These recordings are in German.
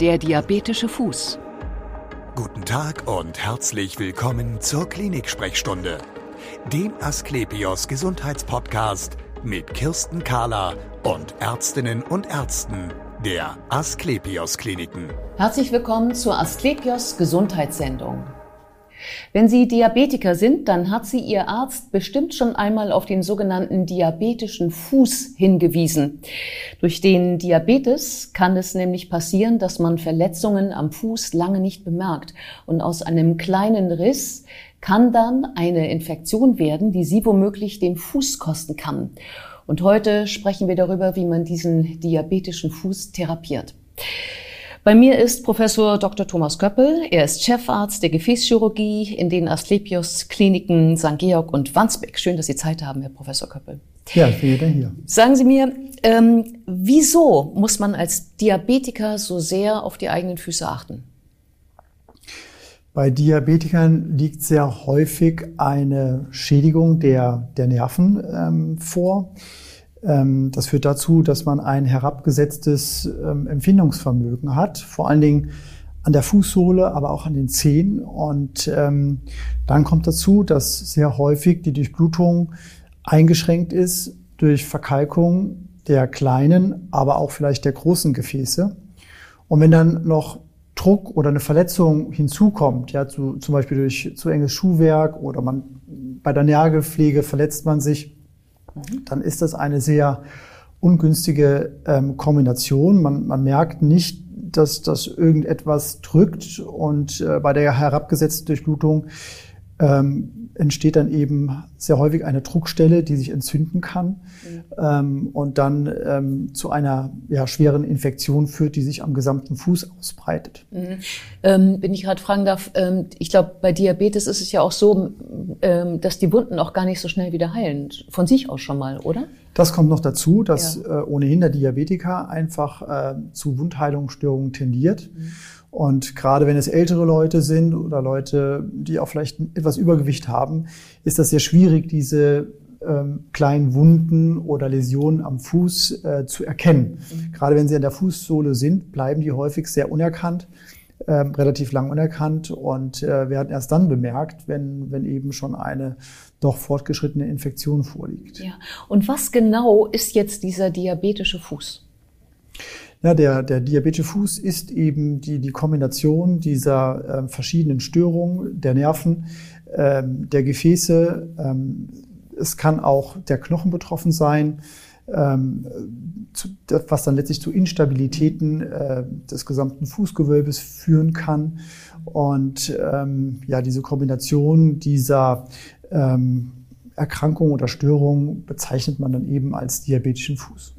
Der diabetische Fuß. Guten Tag und herzlich willkommen zur Klinik-Sprechstunde, dem Asklepios Gesundheitspodcast mit Kirsten Kahler und Ärztinnen und Ärzten der Asklepios Kliniken. Herzlich willkommen zur Asklepios Gesundheitssendung. Wenn Sie Diabetiker sind, dann hat Sie Ihr Arzt bestimmt schon einmal auf den sogenannten diabetischen Fuß hingewiesen. Durch den Diabetes kann es nämlich passieren, dass man Verletzungen am Fuß lange nicht bemerkt und aus einem kleinen Riss kann dann eine Infektion werden, die Sie womöglich den Fuß kosten kann. Und heute sprechen wir darüber, wie man diesen diabetischen Fuß therapiert. Bei mir ist Professor Dr. Thomas Köppel. Er ist Chefarzt der Gefäßchirurgie in den Asklepios Kliniken St. Georg und Wandsbek. Schön, dass Sie Zeit haben, Herr Professor Köppel. Ja, ich bin wieder hier. Sagen Sie mir, ähm, wieso muss man als Diabetiker so sehr auf die eigenen Füße achten? Bei Diabetikern liegt sehr häufig eine Schädigung der, der Nerven ähm, vor. Ähm, das führt dazu, dass man ein herabgesetztes ähm, Empfindungsvermögen hat, vor allen Dingen an der Fußsohle, aber auch an den Zehen. Und ähm, dann kommt dazu, dass sehr häufig die Durchblutung eingeschränkt ist durch Verkalkung der kleinen, aber auch vielleicht der großen Gefäße. Und wenn dann noch Druck oder eine Verletzung hinzukommt, ja, zu, zum Beispiel durch zu enges Schuhwerk oder man bei der Nagelpflege verletzt man sich, dann ist das eine sehr ungünstige ähm, Kombination. Man, man merkt nicht, dass das irgendetwas drückt und äh, bei der herabgesetzten Durchblutung ähm, entsteht dann eben sehr häufig eine Druckstelle, die sich entzünden kann mhm. ähm, und dann ähm, zu einer ja, schweren Infektion führt, die sich am gesamten Fuß ausbreitet. Mhm. Ähm, wenn ich gerade fragen darf, ähm, ich glaube, bei Diabetes ist es ja auch so, ähm, dass die Wunden auch gar nicht so schnell wieder heilen, von sich aus schon mal, oder? Das kommt noch dazu, dass ja. äh, ohnehin der Diabetiker einfach äh, zu Wundheilungsstörungen tendiert. Mhm. Und gerade wenn es ältere Leute sind oder Leute, die auch vielleicht etwas Übergewicht haben, ist das sehr schwierig, diese ähm, kleinen Wunden oder Läsionen am Fuß äh, zu erkennen. Mhm. Gerade wenn sie an der Fußsohle sind, bleiben die häufig sehr unerkannt, äh, relativ lang unerkannt und äh, werden erst dann bemerkt, wenn, wenn eben schon eine doch fortgeschrittene Infektion vorliegt. Ja. Und was genau ist jetzt dieser diabetische Fuß? Ja, der, der diabetische Fuß ist eben die, die Kombination dieser äh, verschiedenen Störungen der Nerven, ähm, der Gefäße. Ähm, es kann auch der Knochen betroffen sein, ähm, zu, was dann letztlich zu Instabilitäten äh, des gesamten Fußgewölbes führen kann. Und ähm, ja, diese Kombination dieser ähm, Erkrankung oder Störung bezeichnet man dann eben als diabetischen Fuß.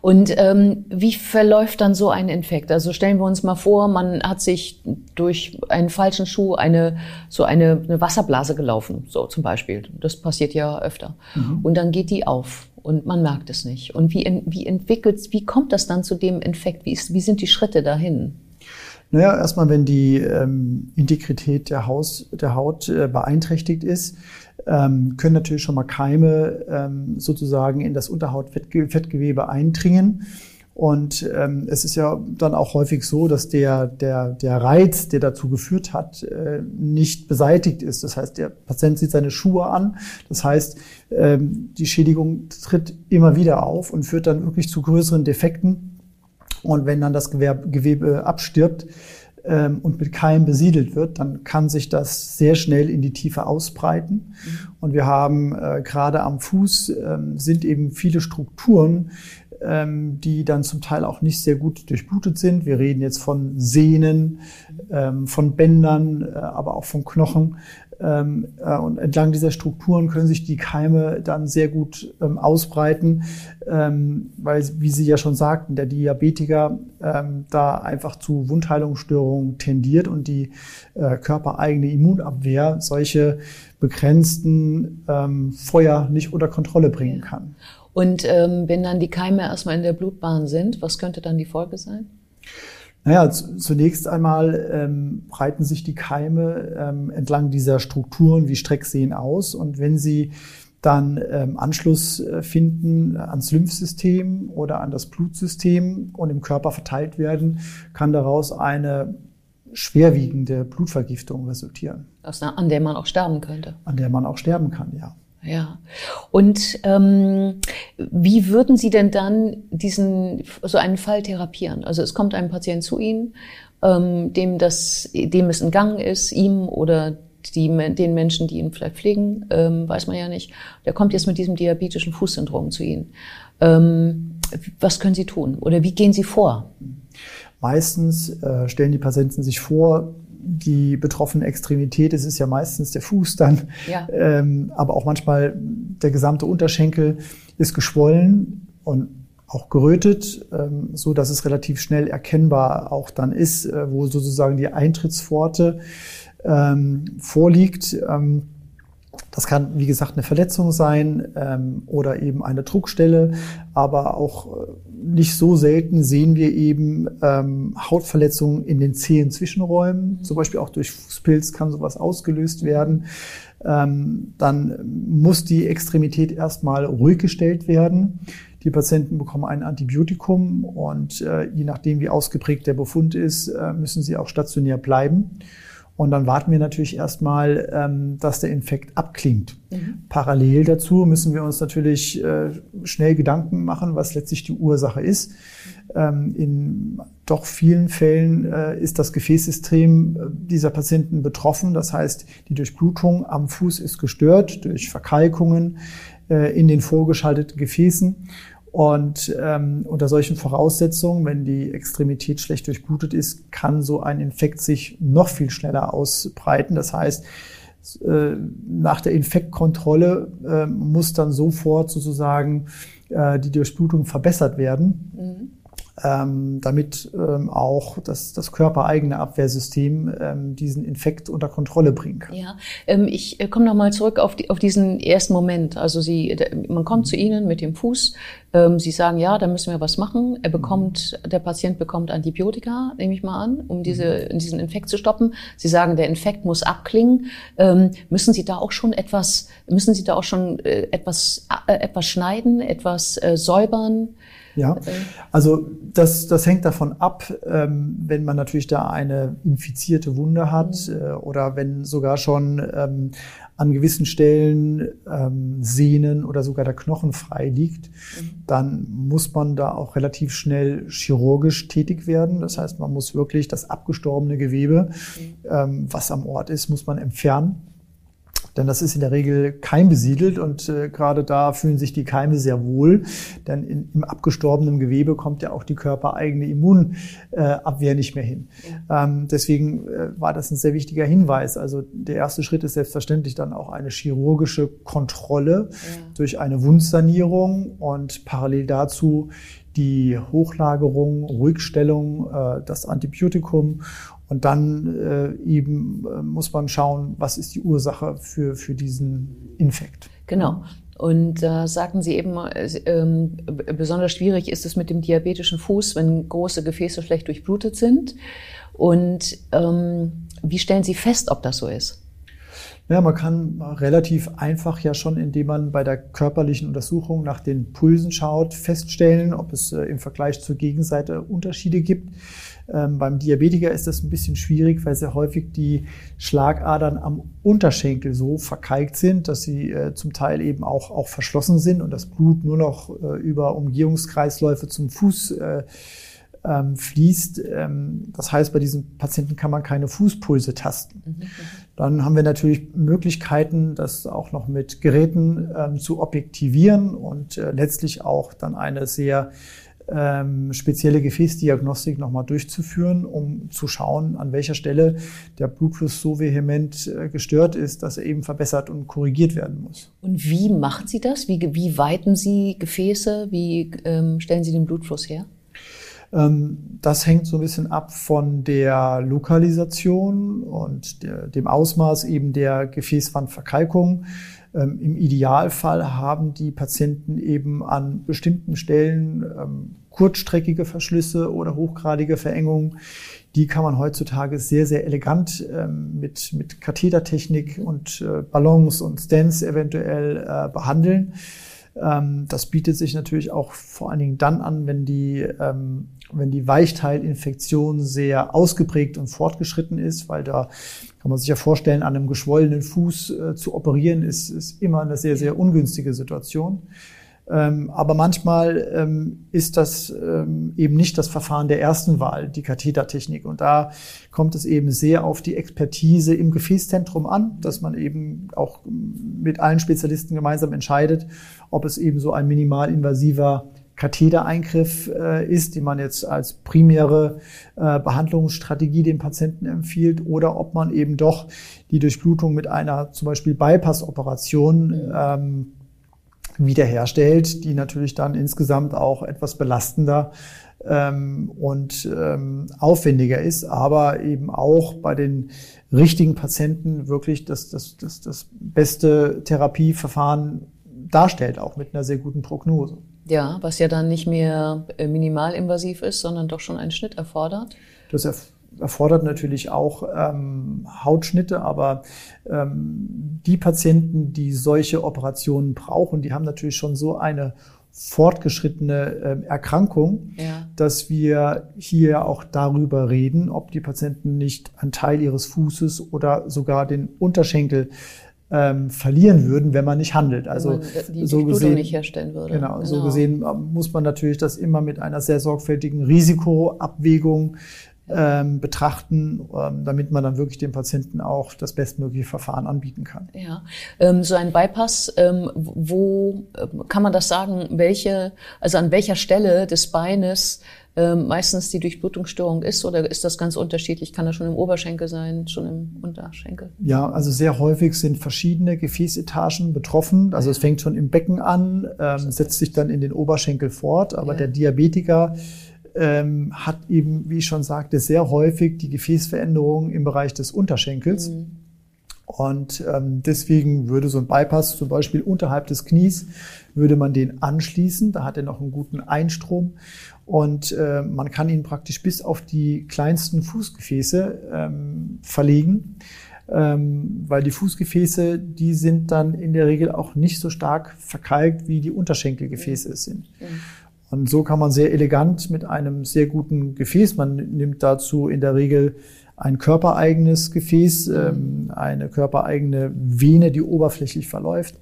Und ähm, wie verläuft dann so ein Infekt? Also stellen wir uns mal vor, man hat sich durch einen falschen Schuh eine so eine, eine Wasserblase gelaufen, so zum Beispiel. Das passiert ja öfter. Mhm. Und dann geht die auf und man merkt es nicht. Und wie, wie entwickelt, wie kommt das dann zu dem Infekt? Wie, ist, wie sind die Schritte dahin? Naja, erstmal, wenn die ähm, Integrität der, Haus, der Haut äh, beeinträchtigt ist, ähm, können natürlich schon mal Keime ähm, sozusagen in das Unterhautfettgewebe eindringen. Und ähm, es ist ja dann auch häufig so, dass der, der, der Reiz, der dazu geführt hat, äh, nicht beseitigt ist. Das heißt, der Patient zieht seine Schuhe an. Das heißt, ähm, die Schädigung tritt immer wieder auf und führt dann wirklich zu größeren Defekten. Und wenn dann das Gewebe abstirbt, ähm, und mit Keim besiedelt wird, dann kann sich das sehr schnell in die Tiefe ausbreiten. Mhm. Und wir haben äh, gerade am Fuß ähm, sind eben viele Strukturen, ähm, die dann zum Teil auch nicht sehr gut durchblutet sind. Wir reden jetzt von Sehnen, ähm, von Bändern, äh, aber auch von Knochen. Ähm, äh, und entlang dieser Strukturen können sich die Keime dann sehr gut ähm, ausbreiten, ähm, weil, wie Sie ja schon sagten, der Diabetiker ähm, da einfach zu Wundheilungsstörungen tendiert und die äh, körpereigene Immunabwehr solche begrenzten ähm, Feuer nicht unter Kontrolle bringen kann. Und ähm, wenn dann die Keime erstmal in der Blutbahn sind, was könnte dann die Folge sein? Naja, zunächst einmal ähm, breiten sich die Keime ähm, entlang dieser Strukturen wie Streckseen aus. Und wenn sie dann ähm, Anschluss äh, finden ans Lymphsystem oder an das Blutsystem und im Körper verteilt werden, kann daraus eine schwerwiegende Blutvergiftung resultieren. An der man auch sterben könnte. An der man auch sterben kann, ja. Ja. Und ähm, wie würden Sie denn dann diesen so einen Fall therapieren? Also es kommt ein Patient zu Ihnen, ähm, dem das, dem es entgangen ist, ihm oder die, den Menschen, die ihn vielleicht pflegen, ähm, weiß man ja nicht. Der kommt jetzt mit diesem diabetischen Fußsyndrom zu Ihnen. Ähm, was können Sie tun oder wie gehen Sie vor? Meistens äh, stellen die Patienten sich vor, die betroffene Extremität, es ist ja meistens der Fuß dann, ja. ähm, aber auch manchmal der gesamte Unterschenkel ist geschwollen und auch gerötet, ähm, so dass es relativ schnell erkennbar auch dann ist, äh, wo sozusagen die Eintrittspforte ähm, vorliegt. Ähm, das kann, wie gesagt, eine Verletzung sein ähm, oder eben eine Druckstelle, aber auch äh, nicht so selten sehen wir eben ähm, Hautverletzungen in den Zehen-Zwischenräumen. Mhm. Zum Beispiel auch durch Fußpilz kann sowas ausgelöst werden. Ähm, dann muss die Extremität erstmal ruhig gestellt werden. Die Patienten bekommen ein Antibiotikum und äh, je nachdem, wie ausgeprägt der Befund ist, äh, müssen sie auch stationär bleiben. Und dann warten wir natürlich erstmal, ähm, dass der Infekt abklingt. Mhm. Parallel dazu müssen wir uns natürlich äh, schnell Gedanken machen, was letztlich die Ursache ist. Ähm, in doch vielen Fällen äh, ist das Gefäßsystem äh, dieser Patienten betroffen. Das heißt, die Durchblutung am Fuß ist gestört durch Verkalkungen äh, in den vorgeschalteten Gefäßen. Und ähm, unter solchen Voraussetzungen, wenn die Extremität schlecht durchblutet ist, kann so ein Infekt sich noch viel schneller ausbreiten. Das heißt, äh, nach der Infektkontrolle äh, muss dann sofort sozusagen äh, die Durchblutung verbessert werden. Mhm ähm, damit ähm, auch das, das körpereigene Abwehrsystem ähm, diesen Infekt unter Kontrolle bringen kann. Ja, ähm, ich äh, komme nochmal zurück auf, die, auf diesen ersten Moment. Also Sie, man kommt zu Ihnen mit dem Fuß, ähm, Sie sagen, ja, da müssen wir was machen. Er bekommt, der Patient bekommt Antibiotika, nehme ich mal an, um diese, mhm. diesen Infekt zu stoppen. Sie sagen, der Infekt muss abklingen. Ähm, müssen Sie da auch schon etwas, müssen Sie da auch schon äh, etwas, äh, etwas schneiden, etwas äh, säubern? Ja, also das, das hängt davon ab, ähm, wenn man natürlich da eine infizierte Wunde hat mhm. äh, oder wenn sogar schon ähm, an gewissen Stellen ähm, Sehnen oder sogar der Knochen frei liegt, mhm. dann muss man da auch relativ schnell chirurgisch tätig werden. Das heißt, man muss wirklich das abgestorbene Gewebe, mhm. was am Ort ist, muss man entfernen denn das ist in der Regel keimbesiedelt und äh, gerade da fühlen sich die Keime sehr wohl, denn in, im abgestorbenen Gewebe kommt ja auch die körpereigene Immunabwehr nicht mehr hin. Ähm, deswegen äh, war das ein sehr wichtiger Hinweis. Also der erste Schritt ist selbstverständlich dann auch eine chirurgische Kontrolle ja. durch eine Wundsanierung und parallel dazu die Hochlagerung, Ruhigstellung, äh, das Antibiotikum und dann äh, eben äh, muss man schauen, was ist die Ursache für, für diesen Infekt. Genau. Und da äh, sagten Sie eben, äh, besonders schwierig ist es mit dem diabetischen Fuß, wenn große Gefäße schlecht durchblutet sind. Und ähm, wie stellen Sie fest, ob das so ist? Ja, man kann relativ einfach ja schon, indem man bei der körperlichen Untersuchung nach den Pulsen schaut, feststellen, ob es äh, im Vergleich zur Gegenseite Unterschiede gibt. Ähm, beim Diabetiker ist das ein bisschen schwierig, weil sehr häufig die Schlagadern am Unterschenkel so verkalkt sind, dass sie äh, zum Teil eben auch, auch verschlossen sind und das Blut nur noch äh, über Umgehungskreisläufe zum Fuß äh, ähm, fließt. Ähm, das heißt, bei diesen Patienten kann man keine Fußpulse tasten. Mhm. Dann haben wir natürlich Möglichkeiten, das auch noch mit Geräten ähm, zu objektivieren und äh, letztlich auch dann eine sehr ähm, spezielle Gefäßdiagnostik nochmal durchzuführen, um zu schauen, an welcher Stelle der Blutfluss so vehement äh, gestört ist, dass er eben verbessert und korrigiert werden muss. Und wie machen Sie das? Wie, wie weiten Sie Gefäße? Wie ähm, stellen Sie den Blutfluss her? Ähm, das hängt so ein bisschen ab von der Lokalisation und der, dem Ausmaß eben der Gefäßwandverkalkung. Ähm, Im Idealfall haben die Patienten eben an bestimmten Stellen ähm, kurzstreckige Verschlüsse oder hochgradige Verengungen, die kann man heutzutage sehr, sehr elegant mit, mit Kathetertechnik und äh, Ballons und Stents eventuell äh, behandeln. Ähm, das bietet sich natürlich auch vor allen Dingen dann an, wenn die, ähm, wenn die Weichteilinfektion sehr ausgeprägt und fortgeschritten ist, weil da kann man sich ja vorstellen, an einem geschwollenen Fuß äh, zu operieren, ist, ist immer eine sehr, sehr ungünstige Situation. Ähm, aber manchmal ähm, ist das ähm, eben nicht das Verfahren der ersten Wahl, die Kathetertechnik. Und da kommt es eben sehr auf die Expertise im Gefäßzentrum an, dass man eben auch mit allen Spezialisten gemeinsam entscheidet, ob es eben so ein minimalinvasiver Kathetereingriff äh, ist, den man jetzt als primäre äh, Behandlungsstrategie dem Patienten empfiehlt, oder ob man eben doch die Durchblutung mit einer zum Beispiel Bypass-Operation ähm, wiederherstellt, die natürlich dann insgesamt auch etwas belastender ähm, und ähm, aufwendiger ist, aber eben auch bei den richtigen Patienten wirklich das, das, das, das beste Therapieverfahren darstellt, auch mit einer sehr guten Prognose. Ja, was ja dann nicht mehr äh, minimalinvasiv ist, sondern doch schon einen Schnitt erfordert. Das erf erfordert natürlich auch ähm, Hautschnitte, aber ähm, die Patienten, die solche Operationen brauchen, die haben natürlich schon so eine fortgeschrittene äh, Erkrankung, ja. dass wir hier auch darüber reden, ob die Patienten nicht einen Teil ihres Fußes oder sogar den Unterschenkel ähm, verlieren würden, wenn man nicht handelt. Also die so gesehen nicht herstellen würde. Genau, genau, so gesehen ähm, muss man natürlich das immer mit einer sehr sorgfältigen Risikoabwägung ähm, betrachten, ähm, damit man dann wirklich dem Patienten auch das bestmögliche Verfahren anbieten kann. Ja, ähm, so ein Bypass, ähm, wo ähm, kann man das sagen, welche, also an welcher Stelle des Beines ähm, meistens die Durchblutungsstörung ist oder ist das ganz unterschiedlich? Kann das schon im Oberschenkel sein, schon im Unterschenkel? Ja, also sehr häufig sind verschiedene Gefäßetagen betroffen. Also es fängt schon im Becken an, ähm, setzt sich dann in den Oberschenkel fort, aber ja. der Diabetiker ähm, hat eben, wie ich schon sagte, sehr häufig die Gefäßveränderungen im Bereich des Unterschenkels. Mhm. Und ähm, deswegen würde so ein Bypass zum Beispiel unterhalb des Knies, würde man den anschließen. Da hat er noch einen guten Einstrom. Und äh, man kann ihn praktisch bis auf die kleinsten Fußgefäße ähm, verlegen. Ähm, weil die Fußgefäße, die sind dann in der Regel auch nicht so stark verkalkt, wie die Unterschenkelgefäße mhm. sind. Mhm. Und so kann man sehr elegant mit einem sehr guten Gefäß, man nimmt dazu in der Regel ein körpereigenes Gefäß, ähm, eine körpereigene Vene, die oberflächlich verläuft,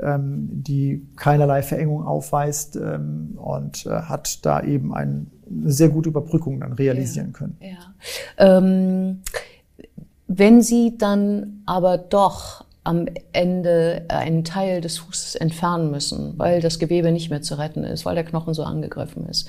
ähm, die keinerlei Verengung aufweist ähm, und äh, hat da eben ein, eine sehr gute Überbrückung dann realisieren ja, können. Ja. Ähm, wenn Sie dann aber doch am Ende einen Teil des Fußes entfernen müssen, weil das Gewebe nicht mehr zu retten ist, weil der Knochen so angegriffen ist.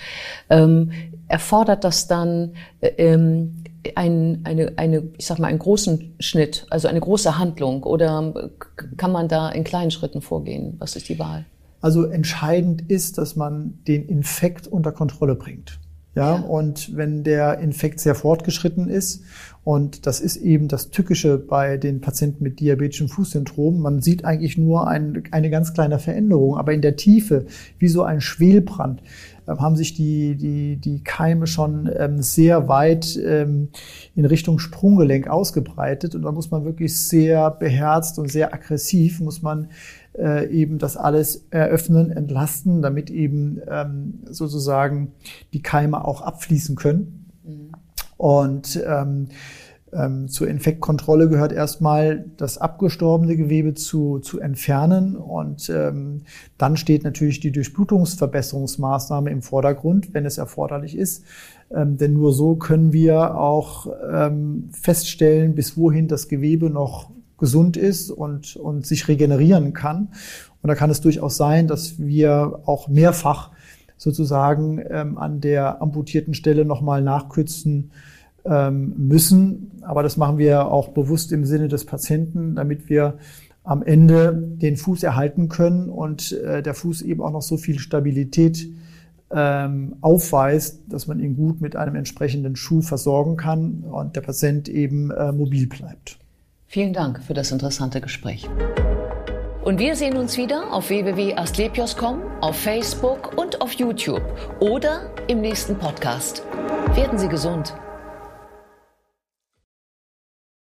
Ähm, erfordert das dann äh, ähm, ein, eine, eine, ich sag mal, einen großen Schnitt, also eine große Handlung, oder kann man da in kleinen Schritten vorgehen? Was ist die Wahl? Also entscheidend ist, dass man den Infekt unter Kontrolle bringt. Ja, ja, und wenn der Infekt sehr fortgeschritten ist, und das ist eben das Tückische bei den Patienten mit diabetischem Fußsyndrom, man sieht eigentlich nur ein, eine ganz kleine Veränderung, aber in der Tiefe, wie so ein Schwelbrand, äh, haben sich die, die, die Keime schon ähm, sehr weit ähm, in Richtung Sprunggelenk ausgebreitet. Und da muss man wirklich sehr beherzt und sehr aggressiv, muss man äh, eben das alles eröffnen, entlasten, damit eben ähm, sozusagen die Keime auch abfließen können. Und ähm, ähm, zur Infektkontrolle gehört erstmal das abgestorbene Gewebe zu, zu entfernen und ähm, dann steht natürlich die Durchblutungsverbesserungsmaßnahme im Vordergrund, wenn es erforderlich ist. Ähm, denn nur so können wir auch ähm, feststellen, bis wohin das Gewebe noch gesund ist und, und sich regenerieren kann. Und da kann es durchaus sein, dass wir auch mehrfach sozusagen ähm, an der amputierten Stelle nochmal nachkürzen ähm, müssen. Aber das machen wir auch bewusst im Sinne des Patienten, damit wir am Ende den Fuß erhalten können und äh, der Fuß eben auch noch so viel Stabilität ähm, aufweist, dass man ihn gut mit einem entsprechenden Schuh versorgen kann und der Patient eben äh, mobil bleibt. Vielen Dank für das interessante Gespräch. Und wir sehen uns wieder auf www.asklepios.com, auf Facebook und auf YouTube oder im nächsten Podcast. Werden Sie gesund.